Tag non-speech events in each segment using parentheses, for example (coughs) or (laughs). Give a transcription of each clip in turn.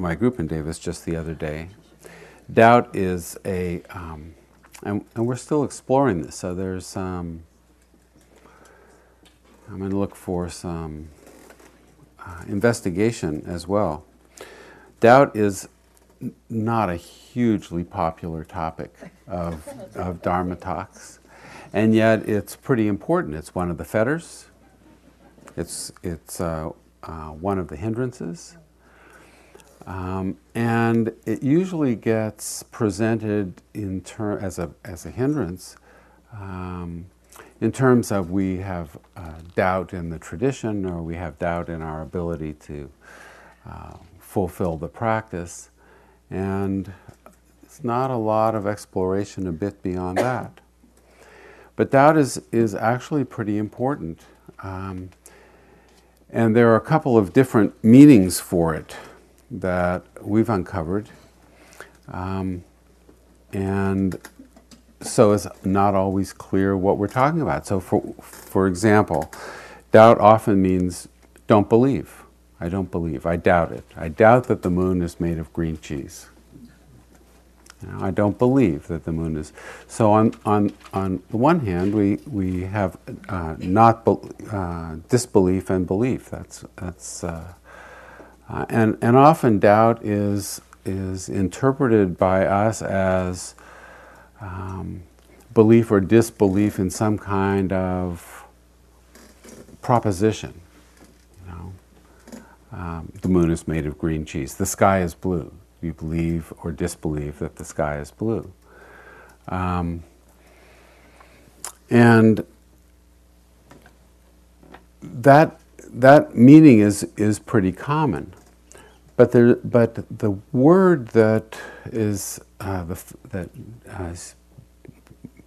my group in Davis just the other day. Doubt is a, um, and, and, we're still exploring this. So there's, um, I'm going to look for some uh, investigation as well. Doubt is n- not a hugely popular topic of, of Dharma talks, and yet it's pretty important. It's one of the fetters. It's it's uh, uh, one of the hindrances. Um, and it usually gets presented in ter- as, a, as a hindrance um, in terms of we have uh, doubt in the tradition or we have doubt in our ability to uh, fulfill the practice. And it's not a lot of exploration a bit beyond that. But doubt is, is actually pretty important. Um, and there are a couple of different meanings for it that we've uncovered. Um, and so it's not always clear what we're talking about. So, for, for example, doubt often means don't believe. I don't believe. I doubt it. I doubt that the moon is made of green cheese. You know, I don't believe that the moon is. So on on on the one hand, we we have uh, not be, uh, disbelief and belief. That's that's uh, uh, and and often doubt is is interpreted by us as um, belief or disbelief in some kind of proposition. You know, um, the moon is made of green cheese. The sky is blue you believe or disbelieve that the sky is blue. Um, and that, that meaning is, is pretty common. But, there, but the word that is uh, the, that uh,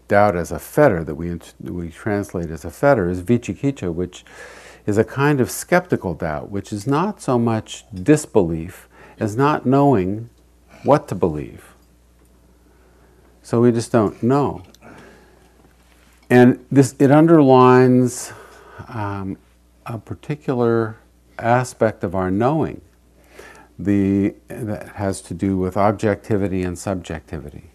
doubt as a fetter that we, we translate as a fetter is vichikicha, which is a kind of skeptical doubt, which is not so much disbelief as not knowing what to believe. So we just don't know. And this, it underlines um, a particular aspect of our knowing the, that has to do with objectivity and subjectivity.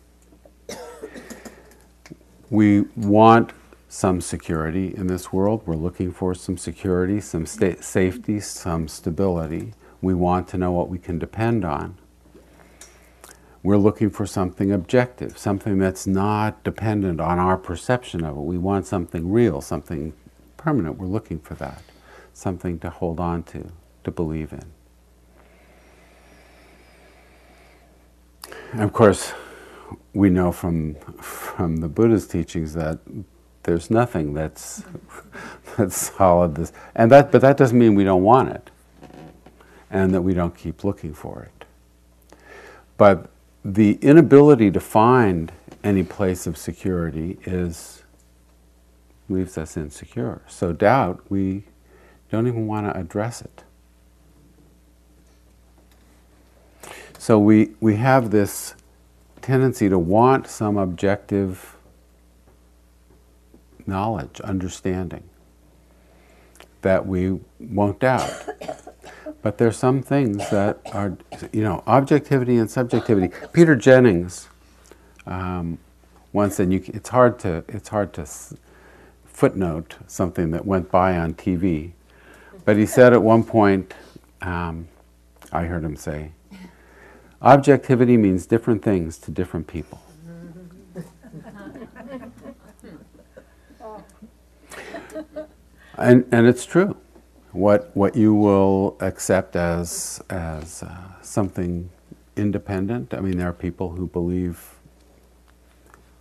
We want some security in this world. We're looking for some security, some sta- safety, some stability. We want to know what we can depend on. We're looking for something objective, something that's not dependent on our perception of it. We want something real, something permanent. We're looking for that, something to hold on to, to believe in. Of course, we know from, from the Buddha's teachings that there's nothing that's, (laughs) that's solid. This, and that, but that doesn't mean we don't want it and that we don't keep looking for it. But the inability to find any place of security is leaves us insecure. So doubt, we don't even want to address it. So we, we have this tendency to want some objective knowledge, understanding that we won't doubt. (coughs) But there's some things that are, you know, objectivity and subjectivity. Peter Jennings um, once said, you, it's hard to, it's hard to footnote something that went by on TV. But he said at one point, um, I heard him say, objectivity means different things to different people. and, and it's true what what you will accept as as uh, something independent. I mean, there are people who believe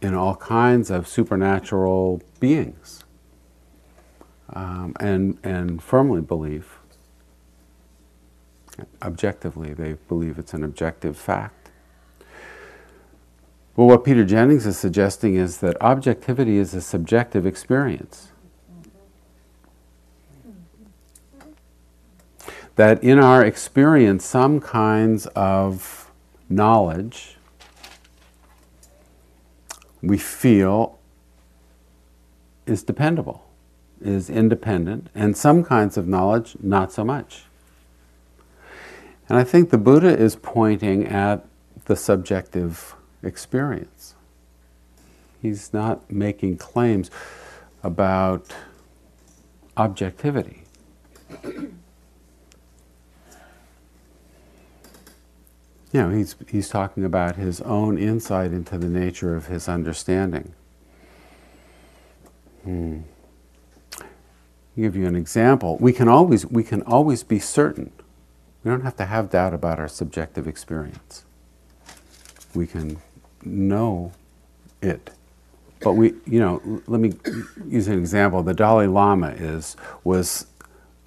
in all kinds of supernatural beings, um, and and firmly believe. Objectively, they believe it's an objective fact. Well, what Peter Jennings is suggesting is that objectivity is a subjective experience. that in our experience, some kinds of knowledge we feel is dependable, is independent, and some kinds of knowledge not so much. And I think the Buddha is pointing at the subjective experience. He's not making claims about objectivity. (clears throat) you know, he's, he's talking about his own insight into the nature of his understanding. Hmm. I'll give you an example. We can always we can always be certain. We don't have to have doubt about our subjective experience. We can know it. But we, you know, let me use an example. The Dalai Lama is was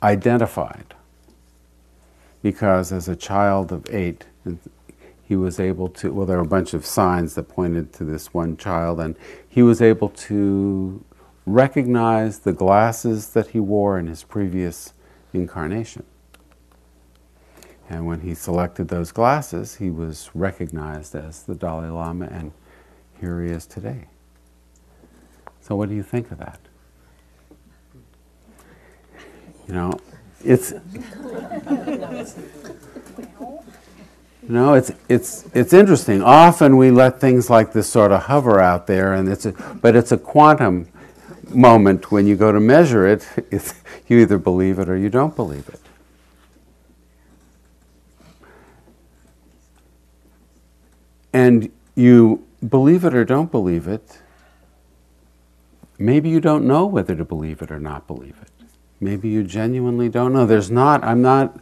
identified because as a child of eight, he was able to. Well, there were a bunch of signs that pointed to this one child, and he was able to recognize the glasses that he wore in his previous incarnation. And when he selected those glasses, he was recognized as the Dalai Lama, and here he is today. So, what do you think of that? You know, it's. You know, it's, it's, it's interesting. Often we let things like this sort of hover out there, and it's a, but it's a quantum moment when you go to measure it, (laughs) you either believe it or you don't believe it. And you believe it or don't believe it, maybe you don't know whether to believe it or not believe it. Maybe you genuinely don't know. There's not, I'm not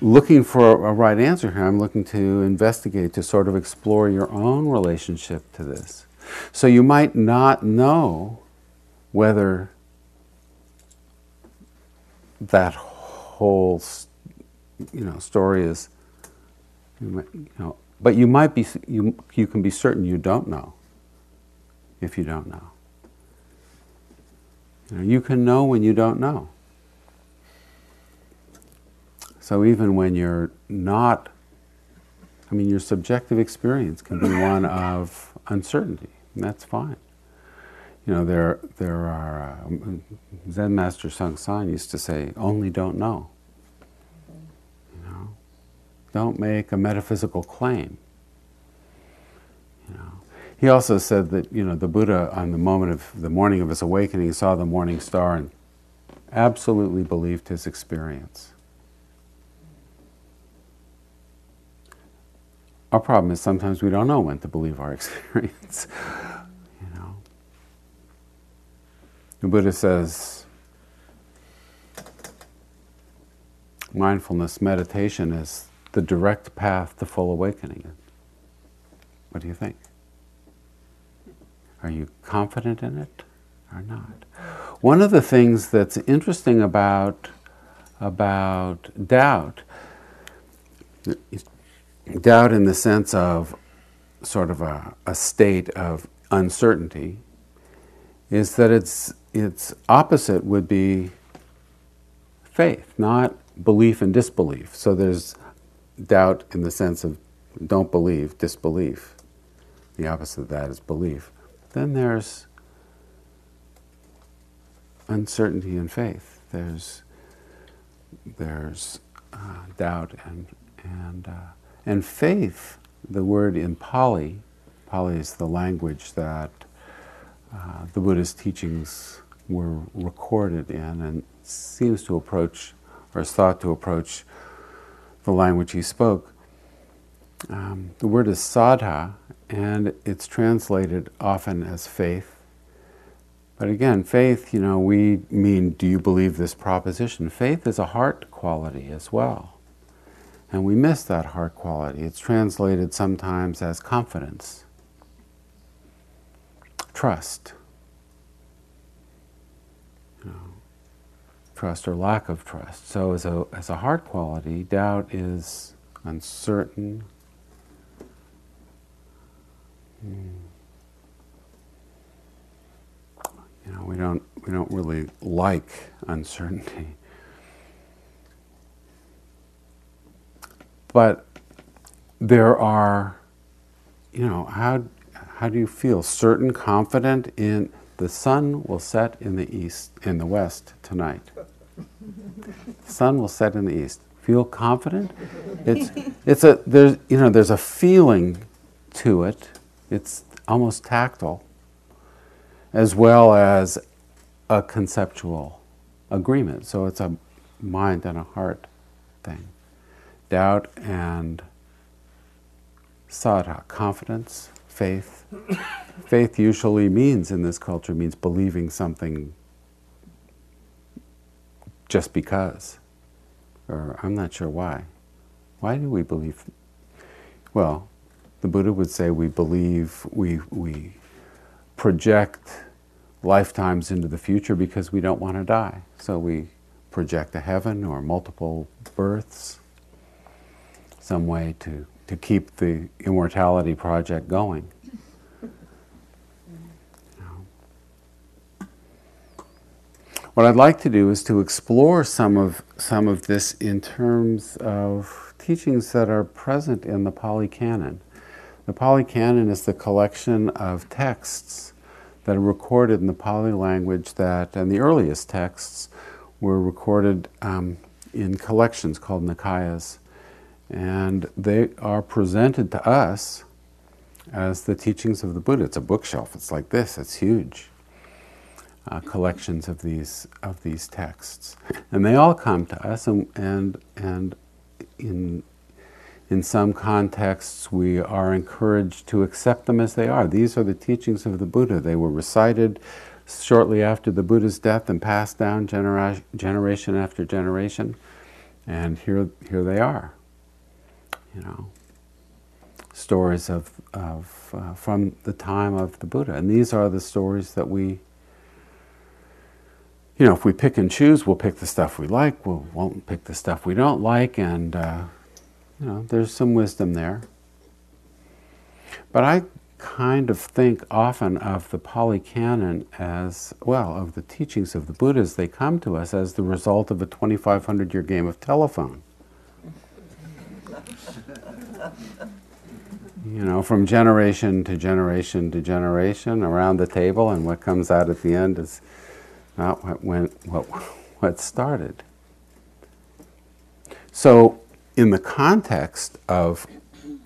looking for a right answer here. I'm looking to investigate, to sort of explore your own relationship to this. So you might not know whether that whole you know story is you know but you might be you you can be certain you don't know if you don't know. You, know, you can know when you don't know. So even when you're not i mean your subjective experience can be one of uncertainty and that's fine. You know, there, there are, uh, Zen Master Seung Sahn used to say, only don't know. Don't make a metaphysical claim. You know, he also said that, you know, the Buddha on the moment of the morning of his awakening saw the morning star and absolutely believed his experience. Our problem is sometimes we don't know when to believe our (laughs) experience. you know, The Buddha says mindfulness meditation is the direct path to full awakening. What do you think? Are you confident in it or not? One of the things that's interesting about, about doubt, doubt in the sense of sort of a, a state of uncertainty, is that it's its opposite would be faith, not belief and disbelief. So there's doubt in the sense of don't believe, disbelief. The opposite of that is belief. Then there's uncertainty and faith. There's there's uh, doubt and and uh, and faith. The word in Pali, Pali is the language that uh, the Buddha's teachings were recorded in and seems to approach, or is thought to approach, the language he spoke. Um, the word is saddha, and it's translated often as faith. But again, faith, you know, we mean, do you believe this proposition? Faith is a heart quality as well. And we miss that heart quality. It's translated sometimes as confidence, trust. Trust or lack of trust. So, as a, as a heart quality, doubt is uncertain. Hmm. You know, we don't, we don't really like uncertainty. But there are, you know, how, how do you feel? Certain, confident in the sun will set in the east, in the west tonight. The sun will set in the east. Feel confident? It's, it's a, there's, you know, there's a feeling to it. It's almost tactile, as well as a conceptual agreement. So it's a mind and a heart thing. Doubt and saddha, confidence, faith. (coughs) faith usually means in this culture means believing something just because. Or I'm not sure why. Why do we believe? Well, the Buddha would say we believe, we, we project lifetimes into the future because we don't want to die. So we project a heaven or multiple births, some way to, to keep the immortality project going. What I'd like to do is to explore some of, some of this in terms of teachings that are present in the Pali Canon. The Pali Canon is the collection of texts that are recorded in the Pali language that, and the earliest texts were recorded um, in collections called Nikayas. And they are presented to us as the teachings of the Buddha. It's a bookshelf, it's like this, it's huge uh, collections of these of these texts, and they all come to us, and and and in in some contexts we are encouraged to accept them as they are. These are the teachings of the Buddha. They were recited shortly after the Buddha's death and passed down genera- generation after generation, and here here they are. You know, stories of of uh, from the time of the Buddha, and these are the stories that we you know, if we pick and choose, we'll pick the stuff we like, we won't pick the stuff we don't like, and, uh, you know, there's some wisdom there. But I kind of think often of the Pali Canon as, well, of the teachings of the Buddhas, they come to us as the result of a 2,500 year game of telephone. (laughs) you know, from generation to generation to generation around the table, and what comes out at the end is not what went, what, (laughs) what started. So, in the context of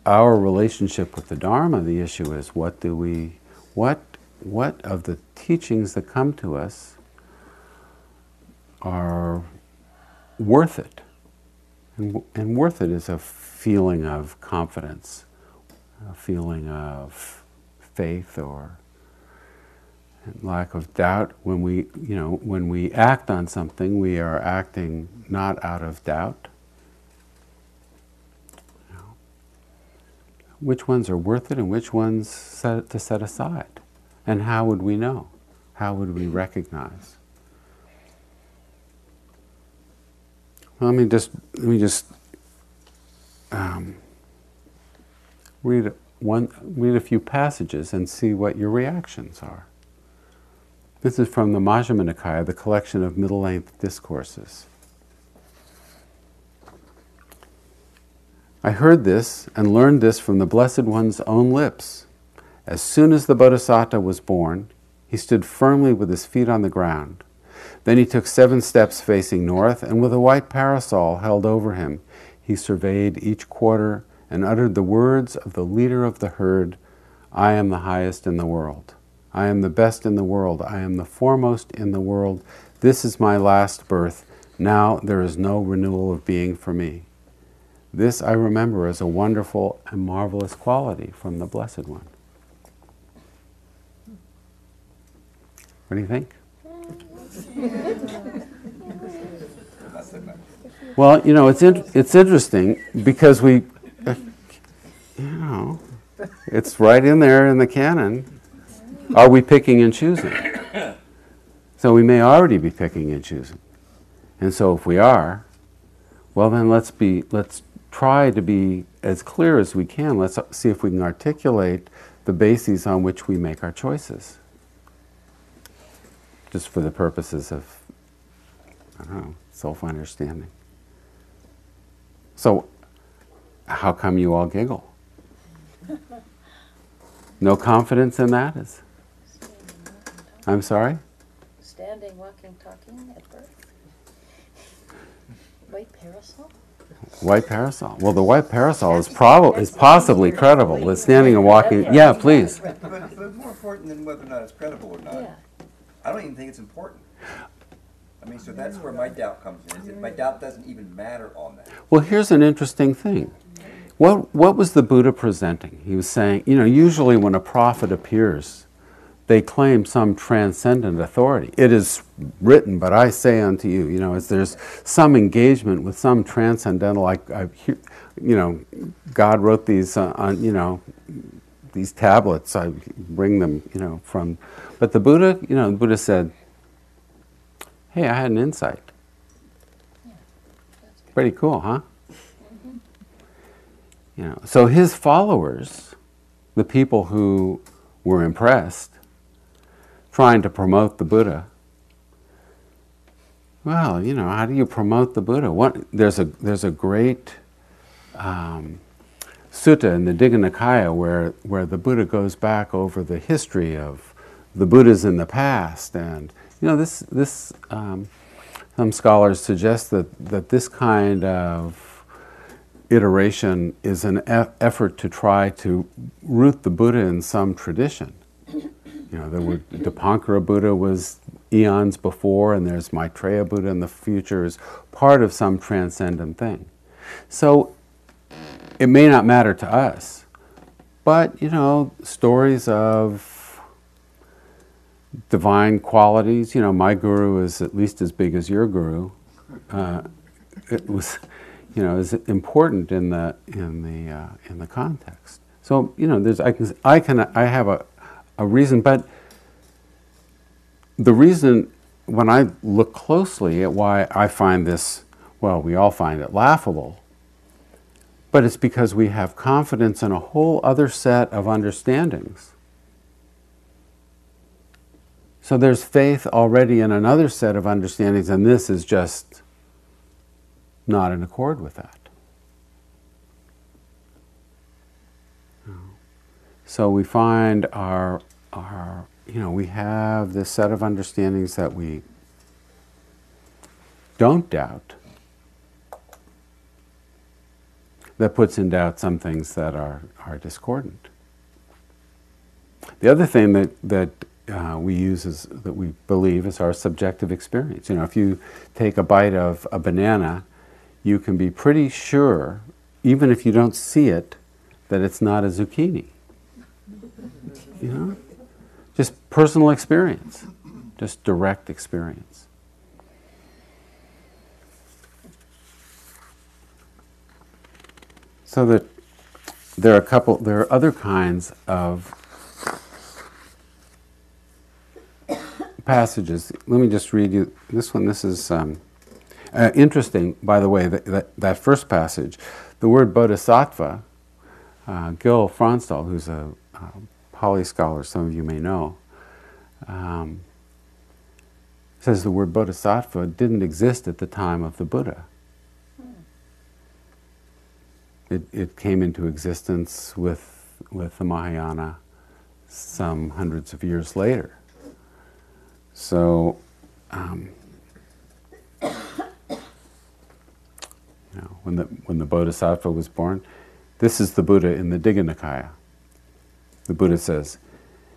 our relationship with the Dharma, the issue is what do we, what, what of the teachings that come to us are worth it? And, and worth it is a feeling of confidence, a feeling of faith or lack of doubt. When we you know when we act on something we are acting not out of doubt. Which ones are worth it and which ones set, to set aside? And how would we know? How would we recognize? Well, let me just let me just um, read one read a few passages and see what your reactions are this is from the Majjhima Nikaya, the collection of middle length discourses. I heard this and learned this from the Blessed One's own lips. As soon as the Bodhisattva was born, he stood firmly with his feet on the ground. Then he took seven steps facing north, and with a white parasol held over him, he surveyed each quarter and uttered the words of the leader of the herd I am the highest in the world. I am the best in the world. I am the foremost in the world. This is my last birth. Now there is no renewal of being for me. This I remember as a wonderful and marvelous quality from the Blessed One. What do you think? well, you know, it's, in, it's interesting because we, uh, you know, it's right in there in the canon. Are we picking and choosing? So we may already be picking and choosing. And so if we are, well then let's be let's try to be as clear as we can. Let's see if we can articulate the bases on which we make our choices. Just for the purposes of I don't know, self-understanding. So how come you all giggle? No confidence in that is I'm sorry? Standing, walking, talking at birth. White parasol? White parasol. Well, the white parasol is probably is possibly credible. It's standing and walking. Yeah, please. But, but more important than whether or not it's credible or not, Yeah. I don't even think it's important. I mean, so that's where my doubt comes in. Is that my mm. doubt doesn't even matter on that. Well, here's an interesting thing. What what was the Buddha presenting? He was saying, you know, usually when a prophet appears, they claim some transcendent authority. It is written, but I say unto you, you know, as there's some engagement with some transcendental, like I, you know, God wrote these uh, on, you know, these tablets. I bring them, you know, from, but the Buddha, you know, the Buddha said, hey, I had an insight. Pretty cool, huh? You know, so his followers, the people who were impressed, trying to promote the Buddha. Well, you know, how do you promote the Buddha? What, there's, a, there's a great um, sutta in the Digha Nikaya where, where the Buddha goes back over the history of the Buddhas in the past. And, you know, this, this um, some scholars suggest that, that this kind of iteration is an e- effort to try to root the Buddha in some tradition. You know, there were Dipankara Buddha was eons before, and there's Maitreya Buddha in the future is part of some transcendent thing. So it may not matter to us, but you know, stories of divine qualities. You know, my guru is at least as big as your guru. Uh, it was, you know, is important in the in the uh, in the context. So you know, there's I can I can I have a a reason, but the reason when I look closely at why I find this, well, we all find it laughable, but it's because we have confidence in a whole other set of understandings. So there's faith already in another set of understandings, and this is just not in accord with that. So we find our, our, you know, we have this set of understandings that we don't doubt, that puts in doubt some things that are, are discordant. The other thing that, that uh, we use is that we believe is our subjective experience. You know, if you take a bite of a banana, you can be pretty sure, even if you don't see it, that it's not a zucchini. You know? Just personal experience, just direct experience. So that there are a couple, there are other kinds of passages. Let me just read you this one. This is um, uh, interesting, by the way, that, that, that, first passage. The word bodhisattva, uh, Gil Fronsdal, who's a, a Pali scholar, some of you may know, um, says the word bodhisattva didn't exist at the time of the Buddha. It, it came into existence with, with the Mahayana some hundreds of years later. So, um, (coughs) you know, when the, when the Bodhisattva was born, this is the Buddha in the Digha Nikaya. The Buddha says,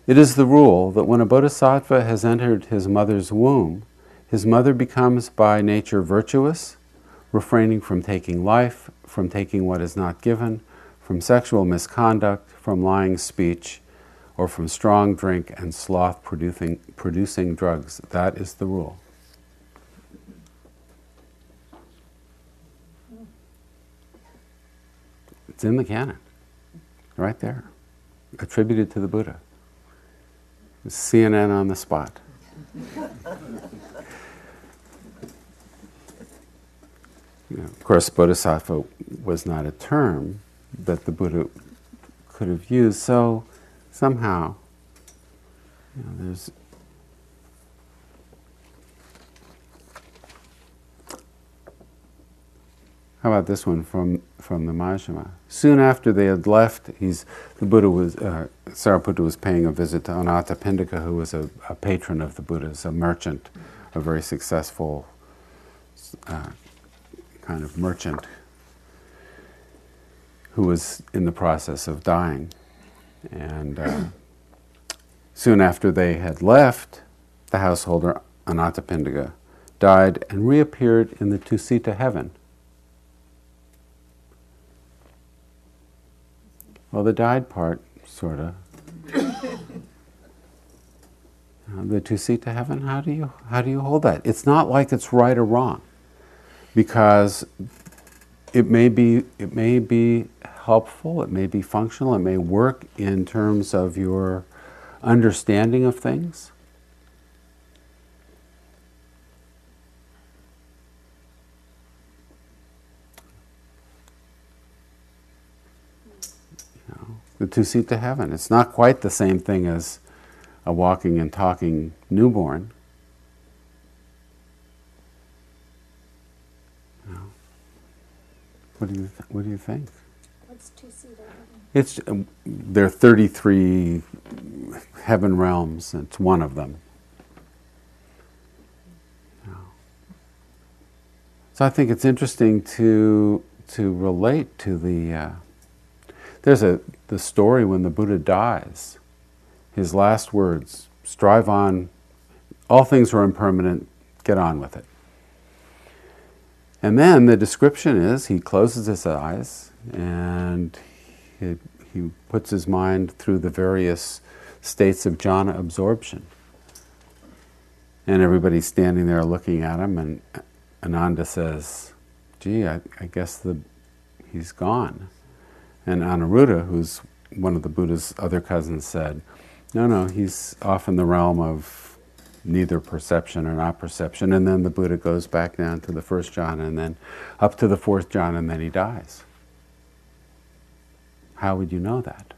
It is the rule that when a bodhisattva has entered his mother's womb, his mother becomes by nature virtuous, refraining from taking life, from taking what is not given, from sexual misconduct, from lying speech, or from strong drink and sloth producing, producing drugs. That is the rule. It's in the canon, right there attributed to the Buddha. CNN on the spot. You know, of course, bodhisattva was not a term that the Buddha could have used, so somehow you know, there's How about this one from, from the Majjhima? Soon after they had left, he's, the Buddha was, uh, Sariputta was paying a visit to Anathapindika, who was a, a patron of the Buddha's, a merchant, a very successful uh, kind of merchant who was in the process of dying. And uh, soon after they had left, the householder Anathapindika died and reappeared in the Tusita heaven. Well, the died part, sort of. Uh, the Tusita heaven, how do you how do you hold that? It's not like it's right or wrong, because it may be it may be helpful, it may be functional, it may work in terms of your understanding of things. The Tusita heaven. It's not quite the same thing as a walking and talking newborn. No. What do you th- What do you think? What's Tusita? It's um, there are 33 heaven realms. It's one of them. Yeah. So I think it's interesting to to relate to the. Uh, there's a the story when the Buddha dies. His last words: "Strive on. All things are impermanent. Get on with it." And then the description is he closes his eyes and he, he puts his mind through the various states of jhana absorption. And everybody's standing there looking at him, and Ananda says, Gee, I, I guess the, he's gone. And Anuruddha, who's one of the Buddha's other cousins, said, No, no, he's off in the realm of neither perception or not perception. And then the Buddha goes back down to the first jhana and then up to the fourth jhana and then he dies. How would you know that?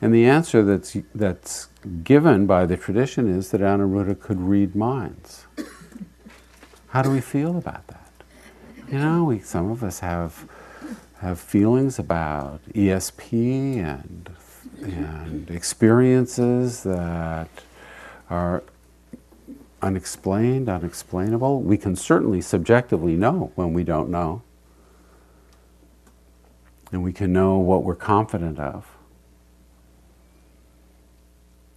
And the answer that's, that's given by the tradition is that Anuruddha could read minds. How do we feel about that? You know, we, some of us have have feelings about ESP and and experiences that are unexplained, unexplainable. We can certainly subjectively know when we don't know. And we can know what we're confident of.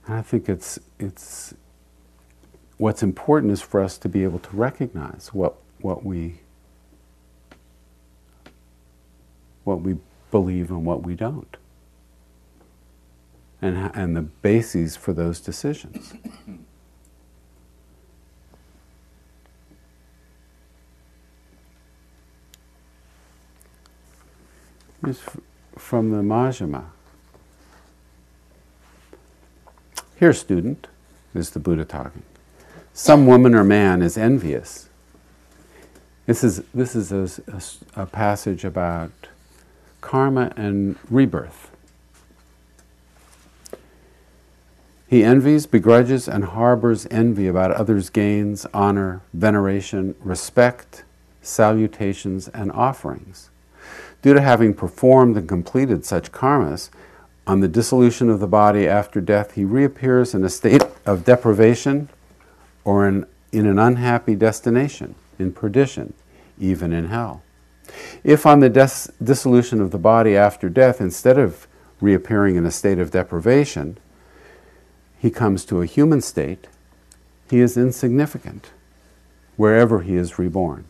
And I think it's, it's what's important is for us to be able to recognize what, what we what we believe and what we don't and, and the bases for those decisions. (coughs) This from the Majjhima. Here, student, is the Buddha talking. Some woman or man is envious. This is, this is a, a, a passage about karma and rebirth. He envies, begrudges, and harbors envy about others' gains, honor, veneration, respect, salutations, and offerings. Due to having performed and completed such karmas, on the dissolution of the body after death, he reappears in a state of deprivation or in, in an unhappy destination, in perdition, even in hell. If on the dissolution of the body after death, instead of reappearing in a state of deprivation, he comes to a human state, he is insignificant wherever he is reborn.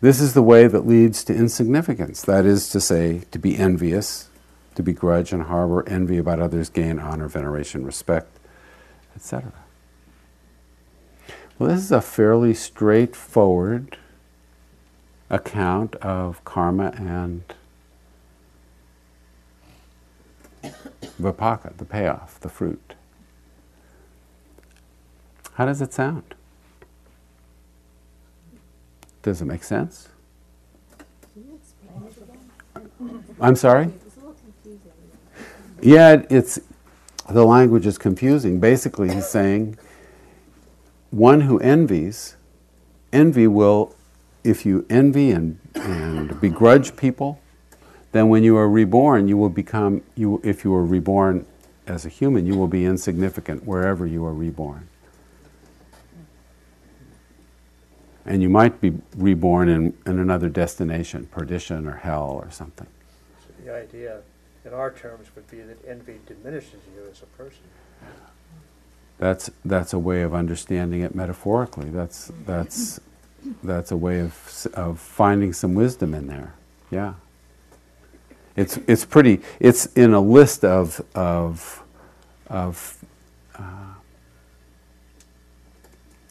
This is the way that leads to insignificance, that is to say, to be envious, to begrudge and harbor envy about others' gain, honor, veneration, respect, etc. Well, this is a fairly straightforward account of karma and vipaka, the payoff, the fruit. How does it sound? Does it make sense? I'm sorry? Yeah, it's the language is confusing. Basically, he's saying one who envies, envy will, if you envy and, and begrudge people, then when you are reborn, you will become, you, if you are reborn as a human, you will be insignificant wherever you are reborn. And you might be reborn in, in another destination, perdition or hell or something. So the idea, in our terms, would be that envy diminishes you as a person. That's, that's a way of understanding it metaphorically. That's, that's, that's a way of, of finding some wisdom in there. Yeah. It's, it's pretty, it's in a list of, of, of uh,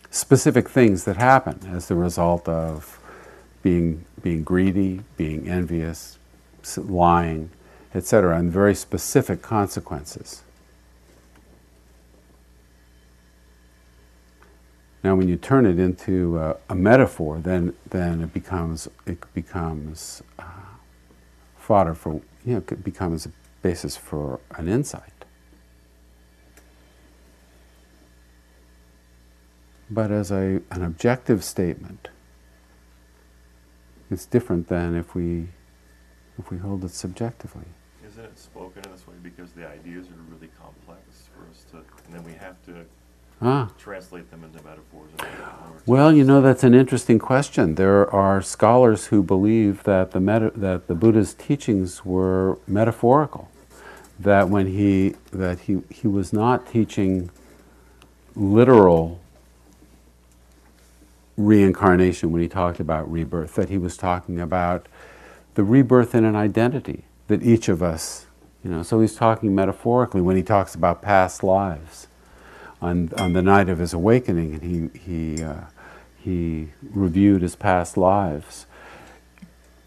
specific things that happen as the result of being, being greedy, being envious, lying, etc., and very specific consequences. Now, when you turn it into a, a metaphor, then then it becomes it becomes uh, fodder for you know it becomes a basis for an insight. But as a an objective statement, it's different than if we if we hold it subjectively. Isn't it spoken in this way because the ideas are really complex for us to, and then we have to Ah. translate them into metaphors and? Well, you know that's an interesting question. There are scholars who believe that the meta- that the Buddha's teachings were metaphorical. That when he that he he was not teaching literal reincarnation when he talked about rebirth. That he was talking about the rebirth in an identity that each of us, you know. So he's talking metaphorically when he talks about past lives on, on the night of his awakening, and he, he, uh, he reviewed his past lives.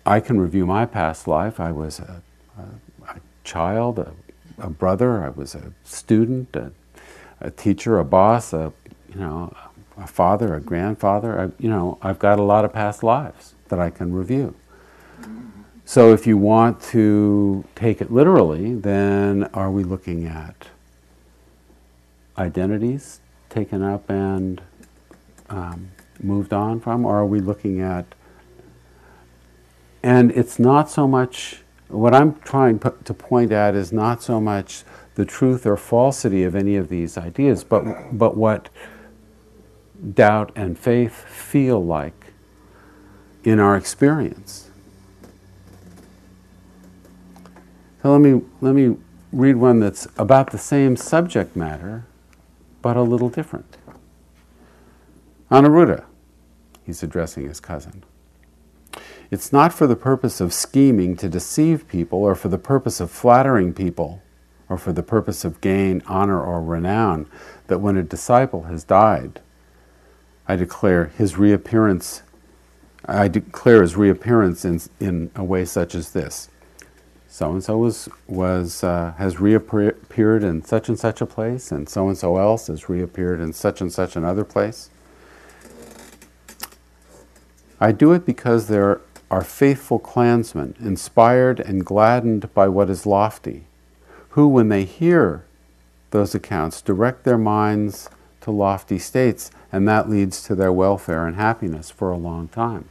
I can review my past life. I was a, a, a child, a, a brother, I was a student, a, teacher, a boss, a, you know, a father, a grandfather. I, you know, I've got a lot of past lives that I can review. So if you want to take it literally, then are we looking at identities taken up and um, moved on from, or are we looking at? And it's not so much, what I'm trying to point at is not so much the truth or falsity of any of these ideas, but, but what doubt and faith feel like in our experience. So let me, let me read one that's about the same subject matter, but a little different. Anuruddha, he's addressing his cousin. It's not for the purpose of scheming to deceive people, or for the purpose of flattering people, or for the purpose of gain, honor, or renown, that when a disciple has died, I declare his reappearance. I declare his reappearance in, in a way such as this so and so was was uh, has reappeared in such and such a place, and so and so else has reappeared in such and such another place. I do it because there are faithful clansmen, inspired and gladdened by what is lofty, who, when they hear those accounts, direct their minds to lofty states, and that leads to their welfare and happiness for a long time.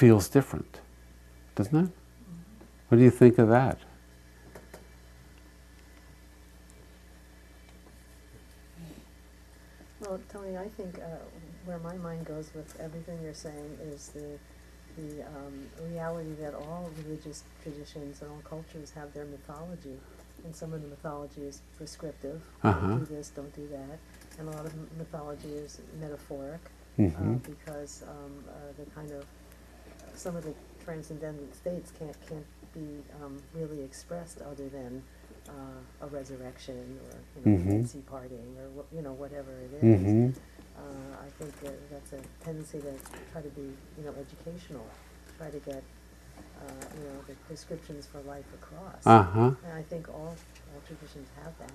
feels different, doesn't it? What do you think of that? Well, Tony, I think uh, where my mind goes with everything you're saying is the the um, reality that all religious traditions and all cultures have their mythology, and some of the mythology is prescriptive. Uh-huh. Don't do this, don't do that, and a lot of mythology is metaphoric Mhm. uh, because um, uh, the kind of some of the transcendental states can't can't be um, really expressed other than uh, a resurrection or you know Mhm. fancy partying or wha- you know whatever it is. Mm-hmm. Uh, I think that that's a tendency to try to be you know educational, try to get uh, you know the prescriptions for life across. Uh huh. And I think all all traditions have that.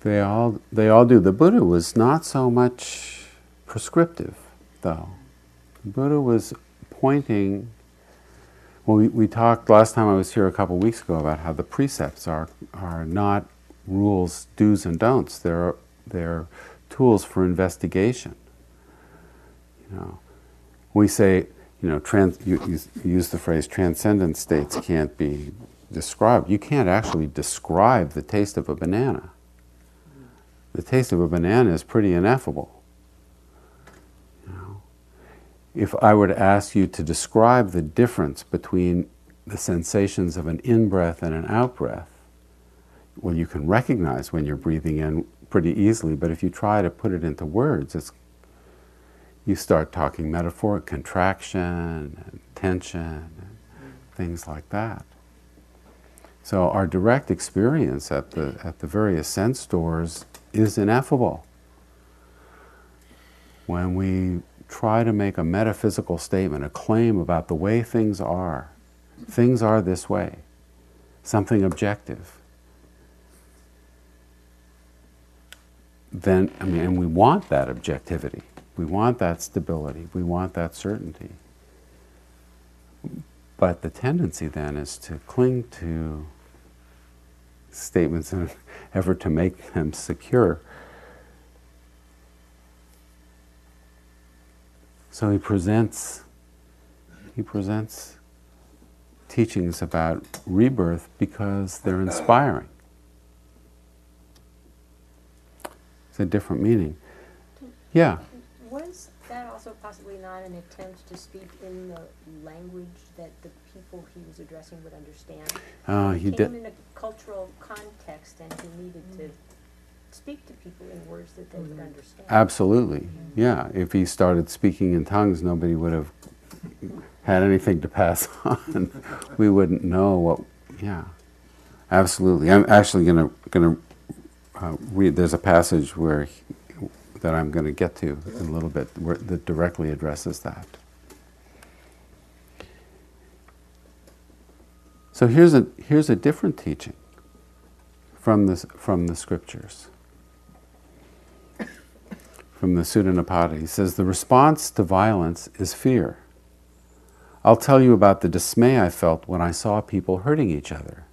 They all they all do. The Buddha was not so much prescriptive, though. The Buddha was pointing. Well, we, we talked last time I was here a couple weeks ago about how the precepts are are not rules, do's and don'ts. They're they're tools for investigation. You know, we say you know trans, you, you use the phrase transcendent states can't be described. You can't actually describe the taste of a banana. The taste of a banana is pretty ineffable. If I were to ask you to describe the difference between the sensations of an in breath and an out breath, well, you can recognize when you're breathing in pretty easily, but if you try to put it into words, you start talking metaphor, contraction, and tension, and things like that. So our direct experience at the, at the various sense doors is ineffable. When we try to make a metaphysical statement, a claim about the way things are, things are this way, something objective, then, I mean, and we want that objectivity. We want that stability. We want that certainty. But the tendency then is to cling to statements (laughs) in effort to make them secure. So he presents he presents teachings about rebirth because they're inspiring. It's a different meaning. Yeah. Was that also possibly not an attempt to speak in the language that the people he was addressing would understand? Uh, he He did. in a cultural context and he needed to speak to people in words that they would understand. Absolutely. Yeah. If he started speaking in tongues, nobody would have had anything to pass (laughs) on. we wouldn't know what. Yeah. Absolutely. I'm actually going to going to uh, read. There's a passage where he, that I'm going to get to in a little bit where, that directly addresses that. So here's a here's a different teaching from the from the scriptures from the Sutta Nipata. He says, The response to violence is fear. I'll tell you about the dismay I felt when I saw people hurting each other.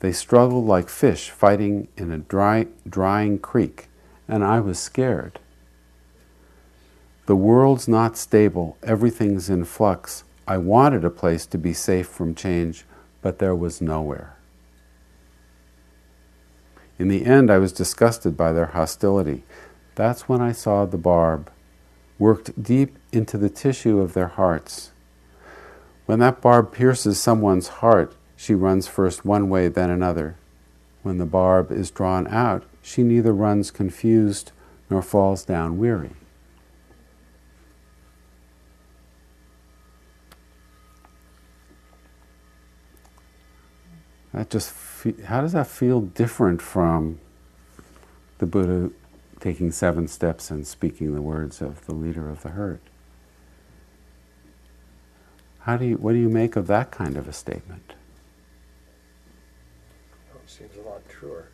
They struggled like fish fighting in a dry, drying creek, and I was scared. The world's not stable, everything's in flux. I wanted a place to be safe from change, but there was nowhere. In the end, I was disgusted by their hostility. That's when I saw the barb worked deep into the tissue of their hearts. When that barb pierces someone's heart, she runs first one way, then another. When the barb is drawn out, she neither runs confused nor falls down weary. That just fe- how does that feel different from the Buddha taking seven steps and speaking the words of the leader of the herd? How do you, what do you make of that kind of a statement? Well, it seems a lot truer.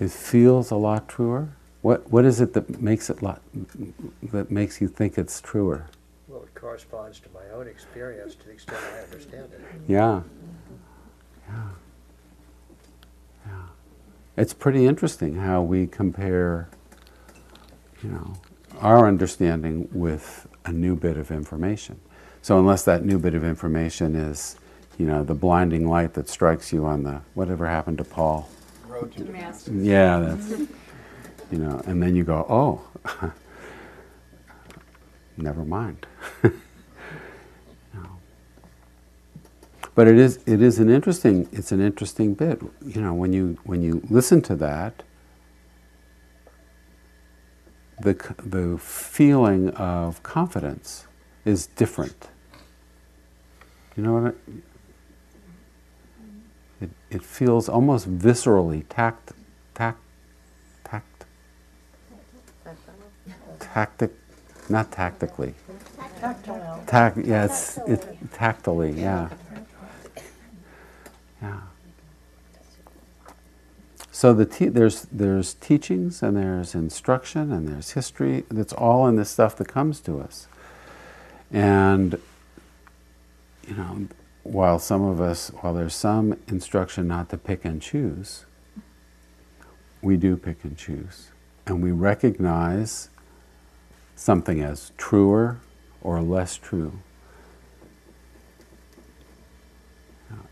It feels a lot truer. What, what is it that makes it lot, that makes you think it's truer? Well, it corresponds to my own experience to the extent I understand it. Yeah. Yeah. Yeah. It's pretty interesting how we compare, you know, our understanding with a new bit of information. So unless that new bit of information is, you know, the blinding light that strikes you on the whatever happened to Paul. Road to Damascus. Yeah, that's you know, and then you go, oh, (laughs) never mind. No. (laughs) But it is it is an interesting it's an interesting bit. You know, when you when you listen to that, the the feeling of confidence is different. You know what? I, it it feels almost viscerally tact tact tact tactic not tactically Tactile. tact yeah it's it tactily yeah yeah so the te- there's there's teachings and there's instruction and there's history that's all in this stuff that comes to us and you know while some of us while there's some instruction not to pick and choose we do pick and choose and we recognize something as truer or less true.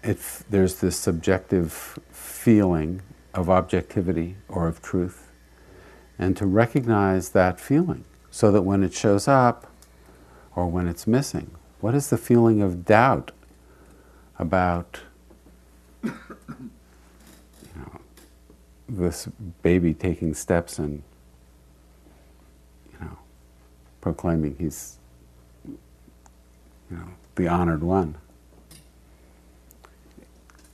It, there's this subjective feeling of objectivity or of truth, and to recognize that feeling so that when it shows up, or when it's missing? What is the feeling of doubt about you know, this baby taking steps and you know proclaiming he's you know the honored one?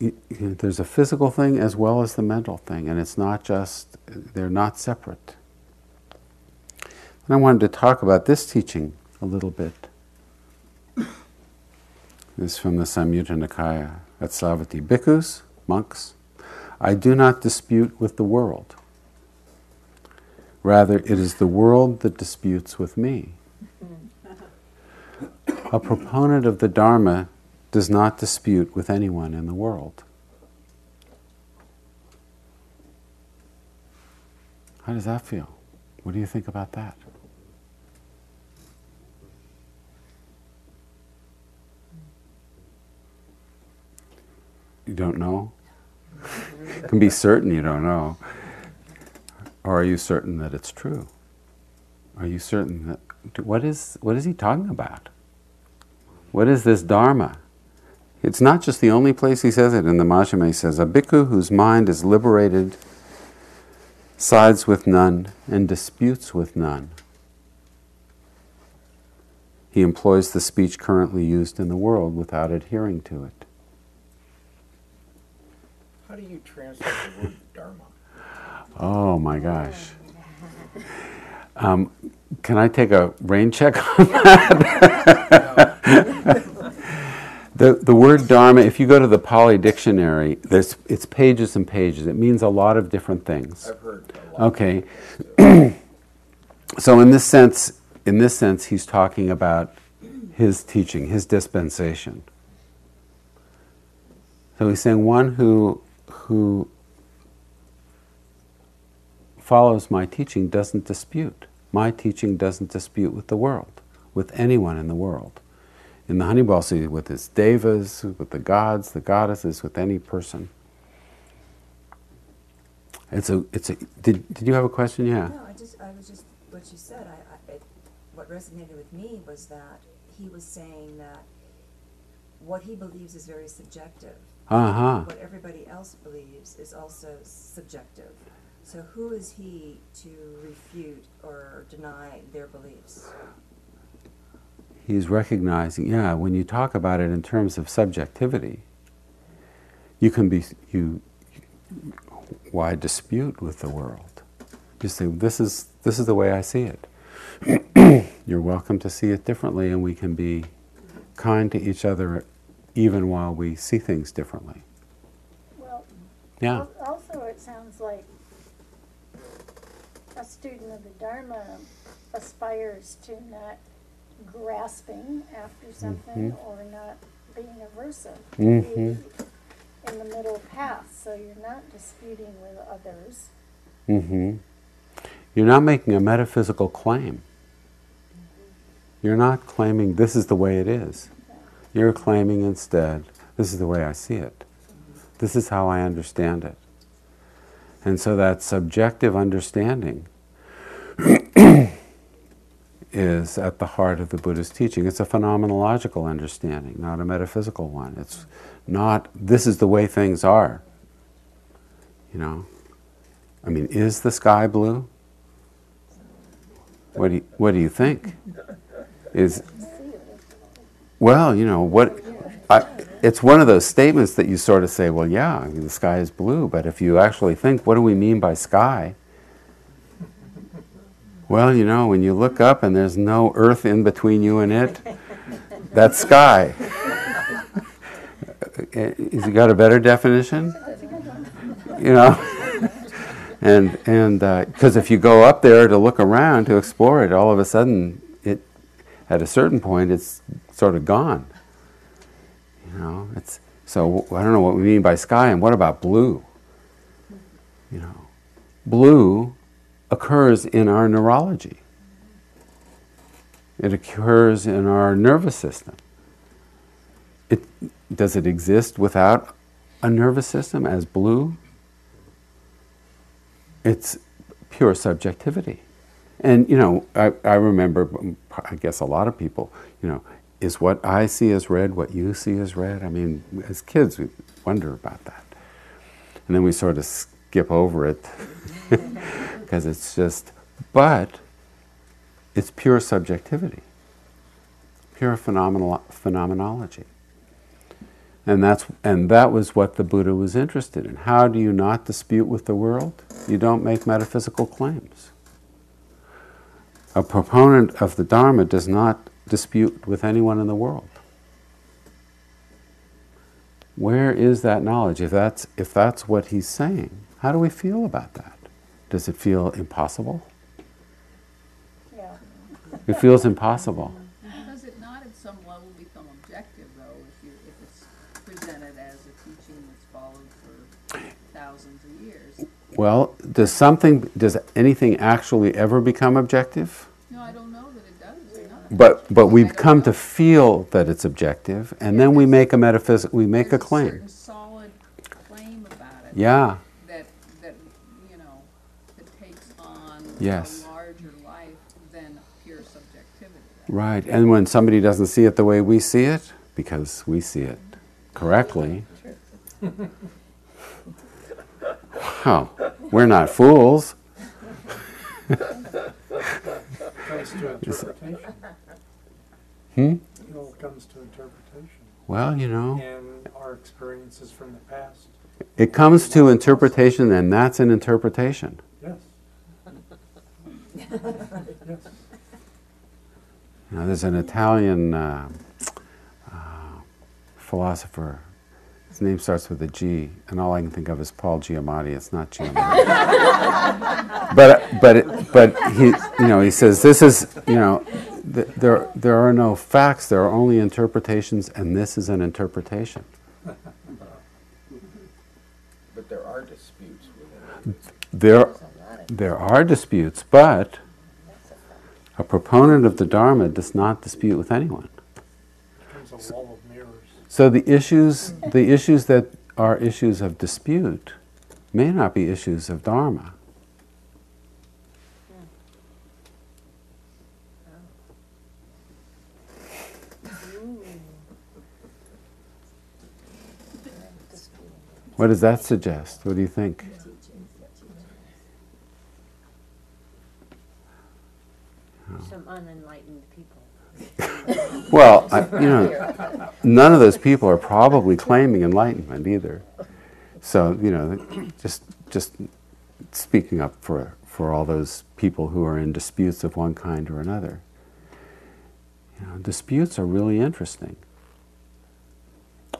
Y- y- there's a physical thing as well as the mental thing, and it's not just, they're not separate. And I wanted to talk about this teaching a little bit. This is from the Samyutta Nikaya at Savatthi. Bhikkhus, monks, I do not dispute with the world. Rather, it is the world that disputes with me. A proponent of the Dharma does not dispute with anyone in the world. How does that feel? What do you think about that? You don't know? you (laughs) can be certain you don't know. Or are you certain that it's true? Are you certain that what is what is he talking about? What is this dharma? It's not just the only place he says it. In the Majjhima, he says, A bhikkhu whose mind is liberated sides with none and disputes with none. He employs the speech currently used in the world without adhering to it. How do you translate the word dharma? Oh my gosh. Um, can I take a rain check on that? (laughs) the, the word dharma, if you go to the Pali dictionary, there's, it's pages and pages. It means a lot of different things. I've heard a lot. Okay. (clears throat) so in this sense, in this sense, he's talking about his teaching, his dispensation. So he's saying one who who follows my teaching doesn't dispute. My teaching doesn't dispute with the world, with anyone in the world. In the Honeyball Sea, with its devas, with the gods, the goddesses, with any person. It's a, it's a. Did, did you have a question? Yeah. No, I just, I was just, what you said, I, I, it, what resonated with me was that he was saying that what he believes is very subjective. Uh huh. What everybody else believes is also subjective. So who is he to refute or deny their beliefs? He's recognizing, yeah, when you talk about it in terms of subjectivity, you can be, you, why dispute with the world? You say, this is, this is the way I see it. (clears throat) You're welcome to see it differently, and we can be kind to each other even while we see things differently. Well, Yeah. also it sounds like a student of the Dharma aspires to not grasping after something Mhm. or not being aversive. Mhm. In the middle path, so you're not disputing with others. hmm You're not making a metaphysical claim. You're not claiming this is the way it is. You're claiming instead, this is the way I see it. This is how I understand it. And so that subjective understanding is at the heart of the Buddhist teaching. It's a phenomenological understanding, not a metaphysical one. It's not, this is the way things are. You know? I mean, is the sky blue? What do you, what do you think? Is well, you know what? I, it's one of those statements that you sort of say, well, yeah, I mean, the sky is blue, but if you actually think, what do we mean by sky? Well, you know, when you look up and there's no earth in between you and it, that's sky. (laughs) Eh, Has it got a better definition? You know? (laughs) and and uh, because if you go up there to look around to explore it, all of a sudden, it at a certain point, it's sort of gone. You know, it's so I don't know what we mean by sky, and what about blue? You know, blue occurs in our neurology. It occurs in our nervous system. It, does it exist without a nervous system as blue? It's pure subjectivity. And, you know, I, I remember I guess a lot of people, you know, is what I see as red what you see as red? I mean, as kids, we wonder about that. And then we sort of skip over it (laughs) because it's just, but it's pure subjectivity, pure phenomenology. And, that's, and that was what the Buddha was interested in. How do you not dispute with the world? You don't make metaphysical claims. A proponent of the Dharma does not dispute with anyone in the world. Where is that knowledge? If that's, if that's what he's saying, how do we feel about that? Does it feel impossible? Yeah. It feels impossible. Does it not at some level become objective though, if you, if it's presented as a teaching that's followed for thousands of years? Well, does something, does anything actually ever become objective? No, I don't know that it does. But, but we've come know. to feel that it's objective, and then we make a metaphysic, we make a There's claim. certain solid claim about it. Yeah, That, that, you know, that takes on Yes. a larger life than pure subjectivity. right. And when somebody doesn't see it the way we see it, because we see it correctly, wow, we're not fools. comes to (laughs) interpretation. Hmm? It all comes to interpretation. Well, you know, And our experiences from the past. it comes to interpretation, and that's an interpretation. Yes. (laughs) yes. You know, there's an Italian uh, uh, philosopher. His name starts with a G, and all I can think of is Paul Giamatti. It's not Giamatti. (laughs) but but but he you know he says this is you know th- there there are no facts. There are only interpretations, and this is an interpretation. But there are disputes within it. There there are disputes, but a proponent of the Dharma does not dispute with anyone. becomes a wall of mirrors. So the issues, the issues that are issues of dispute, may not be issues of dharma. Hmm. What does that suggest? What do you think? Some unenlightened people. Well, I, you know, none of those people are probably claiming enlightenment either. So you know, just just speaking up for for all those people who are in disputes of one kind or another. You know, disputes are really interesting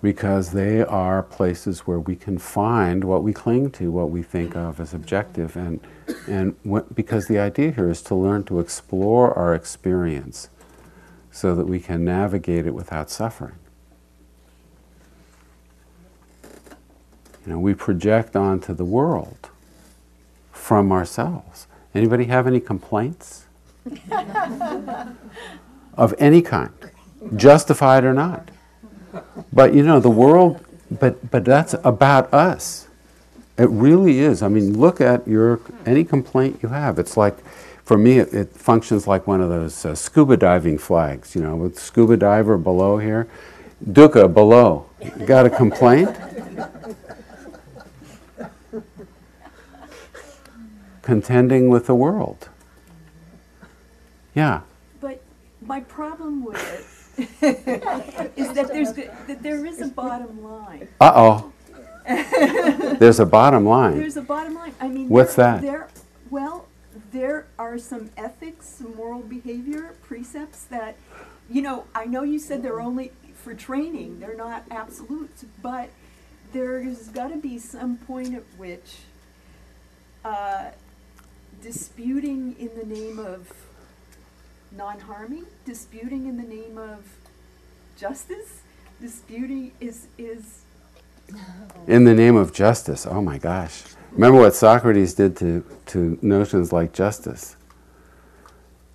because they are places where we can find what we cling to, what we think of as objective, and and what, because the idea here is to learn to explore our experience so that we can navigate it without suffering. You know, we project onto the world from ourselves. Anybody have any complaints? (laughs) of any kind, justified or not. But you know, the world, but, but that's about us. It really is. I mean, look at your, any complaint you have. It's like, for me, it, it functions like one of those uh, scuba diving flags, you know, with scuba diver below here. Dukkha below. Got a complaint? Contending with the world. Yeah. But my problem with it (laughs) is that there's, that there is a bottom line. Uh oh. (laughs) There's a bottom line. There's a bottom line. I mean, What's there- that? There, well, there are some ethics, some moral behavior precepts that, you know, I know you said they're only for training, they're not absolutes, but there's got to be some point at which uh, disputing in the name of non-harming, disputing in the name of justice, disputing is is In the name of justice. Oh my gosh. Remember what Socrates did to, to notions like justice?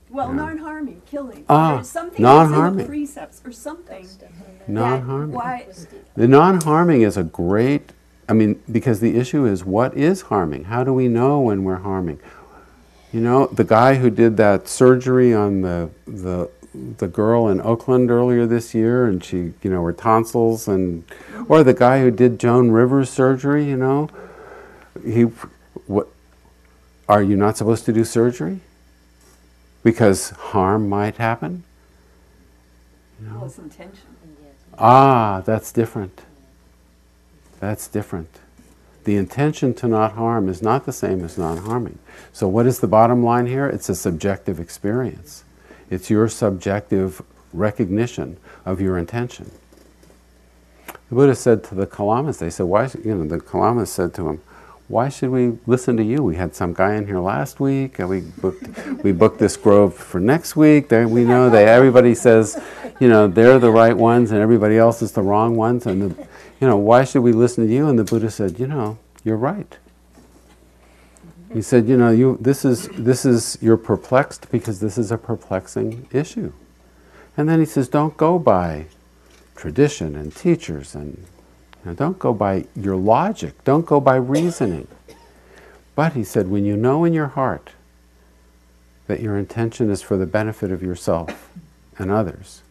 well Yeah. non-harming, killing. Ah, something non-harming. the precepts or something. that Non-harming. Why? The non harming is a great, I mean, because the issue is what is harming? How do we know when we're harming? You know, the guy who did that surgery on the the the girl in Oakland earlier this year, and she, you know, her tonsils, and or the guy who did Joan Rivers surgery. You know, he, what, are you not supposed to do surgery? Because harm might happen. Well, it's intention. Ah, that's different. That's different. The intention to not harm is not the same as not harming. So, what is the bottom line here? It's a subjective experience. It's your subjective recognition of your intention. The Buddha said to the Kalamas, they said, why, you know, the Kalamas said to him, why should we listen to you? We had some guy in here last week, and we booked, we booked this grove for next week. There, we know that everybody says, you know, they're the right ones, and everybody else is the wrong ones. And the, you know, why should we listen to you? And the Buddha said, you know, you're right. He said, you know, you this is this is you're perplexed because this is a perplexing issue. And then he says, don't go by tradition and teachers and you know, don't go by your logic, don't go by reasoning. But he said, when you know in your heart that your intention is for the benefit of yourself and others,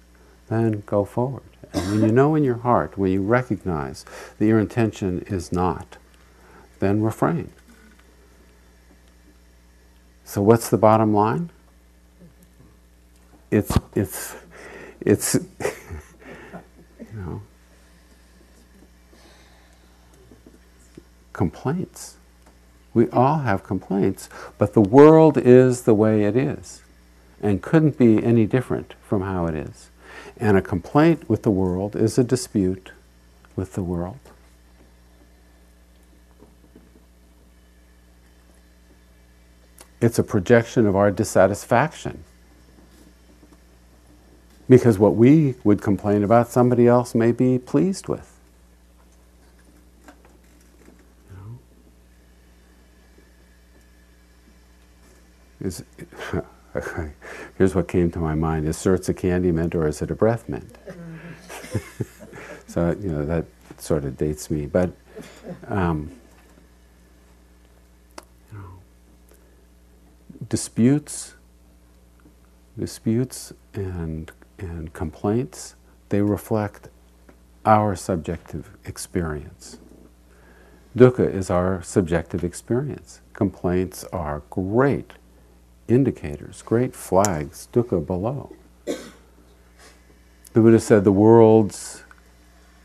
then go forward. And when you know in your heart, when you recognize that your intention is not, then refrain. So what's the bottom line? It's it's it's (laughs) you know complaints. We all have complaints, but the world is the way it is and couldn't be any different from how it is. And a complaint with the world is a dispute with the world. It's a projection of our dissatisfaction. Because what we would complain about, somebody else may be pleased with. Is, (laughs) here's what came to my mind: Is certs a candy mint or is it a breath mint? (laughs) so you know that sort of dates me, but um, disputes, disputes, and and complaints they reflect our subjective experience. Dukkha is our subjective experience. Complaints are great indicators, great flags, dukkha below. The Buddha said the world's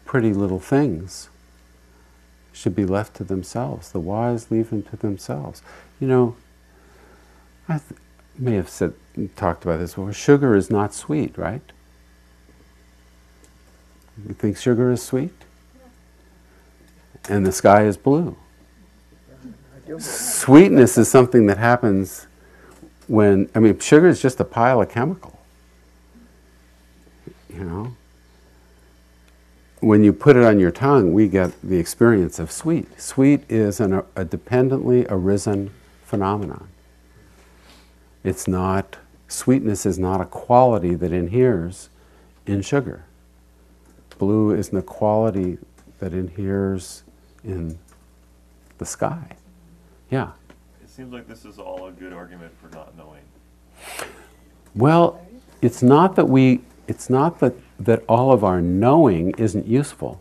pretty little things should be left to themselves. The wise leave them to themselves. You know, I th- may have said, talked about this before. Sugar is not sweet, right? You think sugar is sweet? And the sky is blue. Sweetness is something that happens when I mean sugar is just a pile of chemical. You know? When you put it on your tongue, we get the experience of sweet. Sweet is an, a dependently arisen phenomenon. It's not, sweetness is not a quality that inheres in sugar. Blue isn't a quality that inheres in the sky. Yeah. Seems like this is all a good argument for not knowing. Well, it's not that we, it's not that, that all of our knowing isn't useful.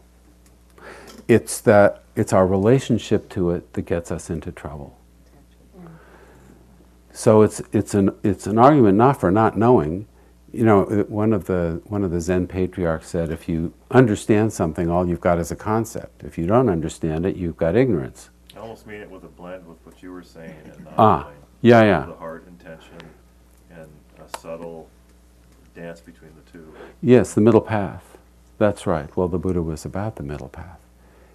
It's that it's our relationship to it that gets us into trouble. So it's, it's, an, it's an argument not for not knowing. You know, uh, one of, the, one of the Zen patriarchs said if you understand something, all you've got is a concept. If you don't understand it, you've got ignorance. I almost mean it with a blend with what you were saying and not Ah, yeah, yeah. The heart intention and a subtle dance between the two. Yes, the middle path. That's right. Well, the Buddha was about the middle path.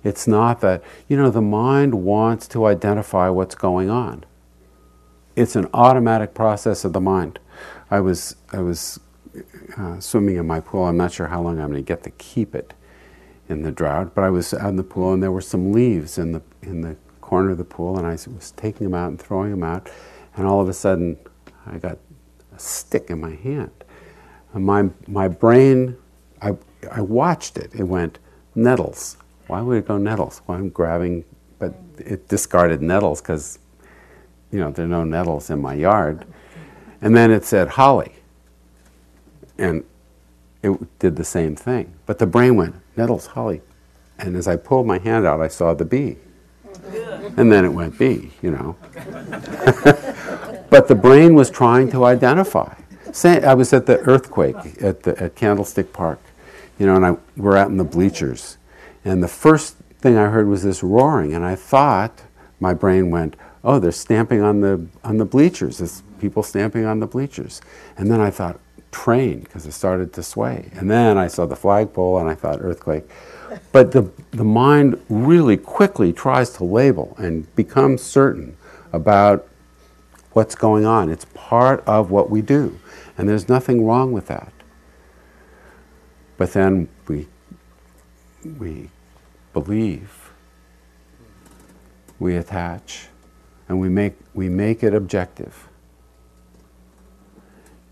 It's not that, you know, the mind wants to identify what's going on. It's an automatic process of the mind. I was, I was uh, swimming in my pool. I'm not sure how long I'm going to get to keep it in the drought, but I was out in the pool and there were some leaves in the, in the corner of the pool and I was taking them out and throwing them out. And all of a sudden, I got a stick in my hand. And my, my brain, I, I watched it. It went, nettles. Why would it go nettles? Well, I'm grabbing, but it discarded nettles because you know, there are no nettles in my yard. And then it said holly. And it did the same thing. But the brain went, nettles, holly. And as I pulled my hand out, I saw the bee. And then it went B, you know. but the brain was trying to identify. I was at the earthquake at, the, at Candlestick Park, you know, and I, we're out in the bleachers. And the first thing I heard was this roaring, and I thought, my brain went, oh, they're stamping on the, on the bleachers. There's people stamping on the bleachers. And then I thought, train, because it started to sway. And then I saw the flagpole, and I thought, earthquake. But the, the mind really quickly tries to label and become certain about what's going on. It's part of what we do. And there's nothing wrong with that. But then we, we believe, we attach, and we make, we make it objective.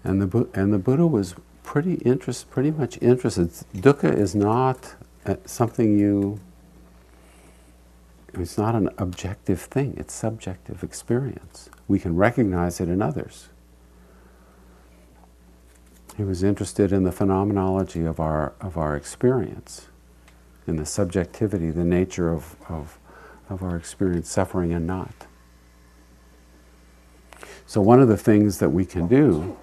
And the, and the Buddha was pretty interest, pretty much interested. Dukkha is not Uh, something you. It's not an objective thing. It's subjective experience. We can recognize it in others. He was interested in the phenomenology of our of our experience, in the subjectivity, the nature of, of, of our experience, suffering and not. So one of the things that we can do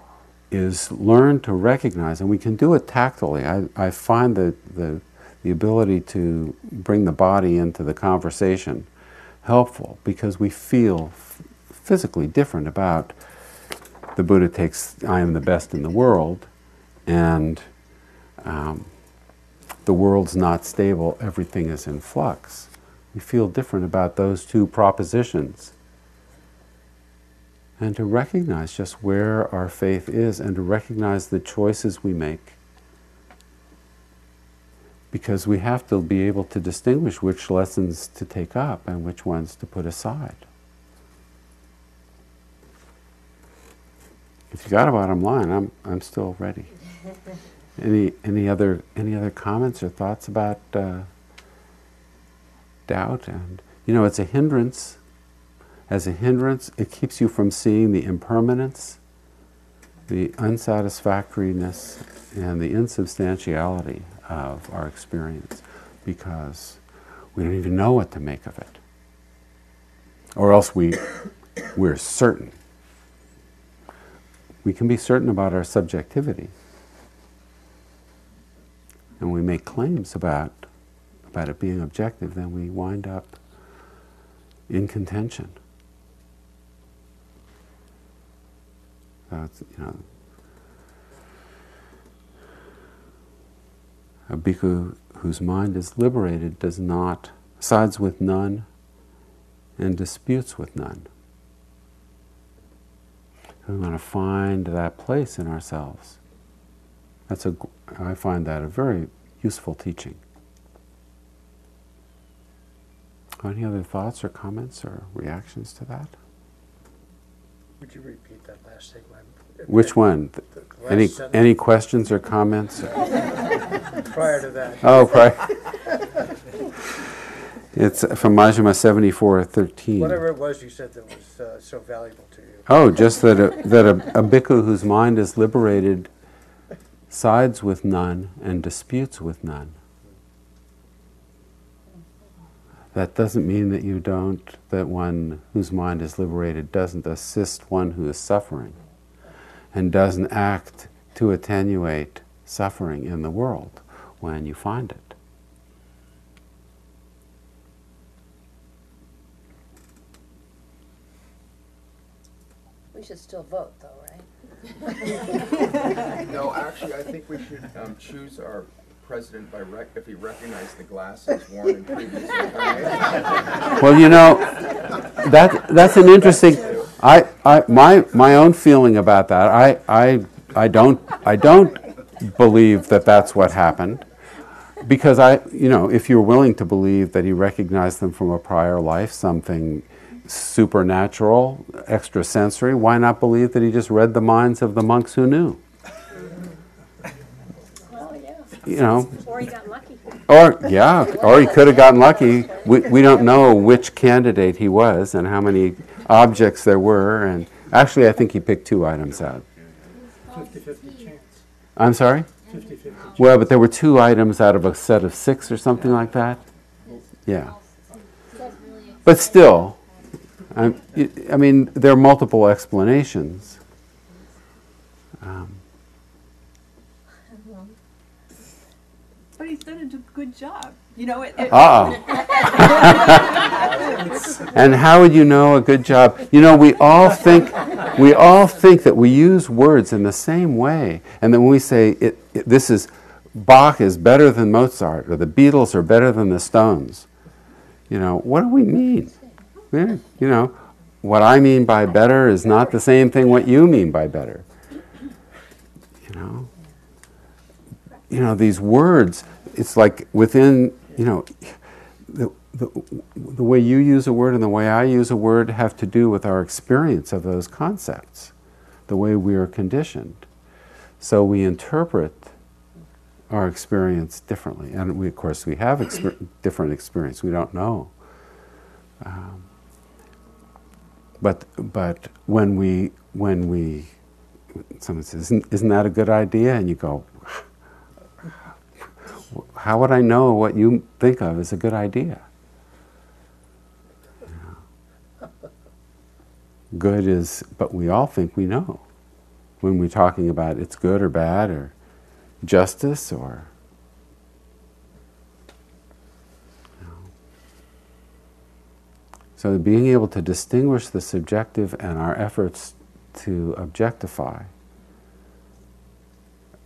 is learn to recognize, and we can do it tactily. I, I find that the, the ability to bring the body into the conversation helpful because we feel physically different about the Buddha takes, I am the best in the world, and um, the world's not stable, everything is in flux. We feel different about those two propositions and to recognize just where our faith is and to recognize the choices we make. Because we have to be able to distinguish which lessons to take up and which ones to put aside. If you got a bottom line, I'm, I'm still ready. (laughs) any, any, other, any other comments or thoughts about uh, doubt? And, you know, it's a hindrance as a hindrance. It keeps you from seeing the impermanence, the unsatisfactoriness, and the insubstantiality of our experience because we don't even know what to make of it. Or else we, we're certain. We can be certain about our subjectivity. And we make claims about, about it being objective, then we wind up in contention. It's, you know, a bhikkhu whose mind is liberated does not sides with none and disputes with none. We want to find that place in ourselves. That's a, I find that a very useful teaching. Any other thoughts or comments or reactions to that? Would you repeat that last? Lynn? Which one? Any, sentence any questions or comments? Prior to that. Oh, prior. It's from Majjhima 74:13. Whatever it was you said that was uh, so valuable to you. Oh, just that a, that a, a bhikkhu whose mind is liberated sides with none and disputes with none. That doesn't mean that you don't, that one whose mind is liberated doesn't assist one who is suffering and doesn't act to attenuate suffering in the world when you find it. We should still vote though, right? (laughs) No, actually, I think we should um, choose our president by rec, if he recognized the glasses worn in previous. (laughs) Well, you know, that that's an interesting. I, I my my own feeling about that. I I I don't I don't believe that that's what happened, because I you know if you're willing to believe that he recognized them from a prior life, something supernatural, extrasensory, why not believe that he just read the minds of the monks who knew? Well, yeah. You know, Or he got lucky. Or, yeah, or he could have gotten lucky. We, we don't know which candidate he was and how many objects there were, and actually, I think he picked two items out. Fifty-fifty chance, I'm sorry? fifty-fifty chance. Well, but there were two items out of a set of six or something like that. Yeah. But still, I'm- I I mean, there are multiple explanations. Um, he's done a good job, you know, it. it- ah. Uh-oh. (laughs) And how would you know a good job? You know, we all think we all think that we use words in the same way, and then when we say it, it- this is Bach is better than Mozart, or the Beatles are better than the Stones. You know, what do we mean? Yeah, You know, what I mean by better is not the same thing what you mean by better. You know, you know these words. It's like within you know the, the, the way you use a word and the way I use a word have to do with our experience of those concepts, the way we are conditioned. So we interpret our experience differently, and we, of course, we have exper- different experience. We don't know, um, but but when we when we someone says, isn't, "Isn't that a good idea?" and you go, how would I know what you think of as a good idea? Good is, but we all think we know when we're talking about it's good or bad or justice or. So being able to distinguish the subjective and our efforts to objectify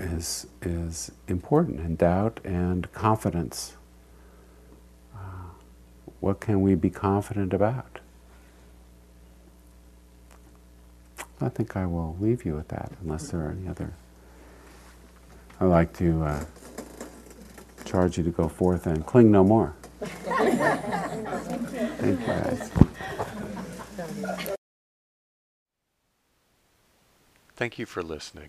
is, is important, and doubt and confidence. Uh, what can we be confident about? I think I will leave you with that, unless there are any other. I'd like to uh, charge you to go forth and cling no more. (laughs) Thank you, guys. Thank you for listening.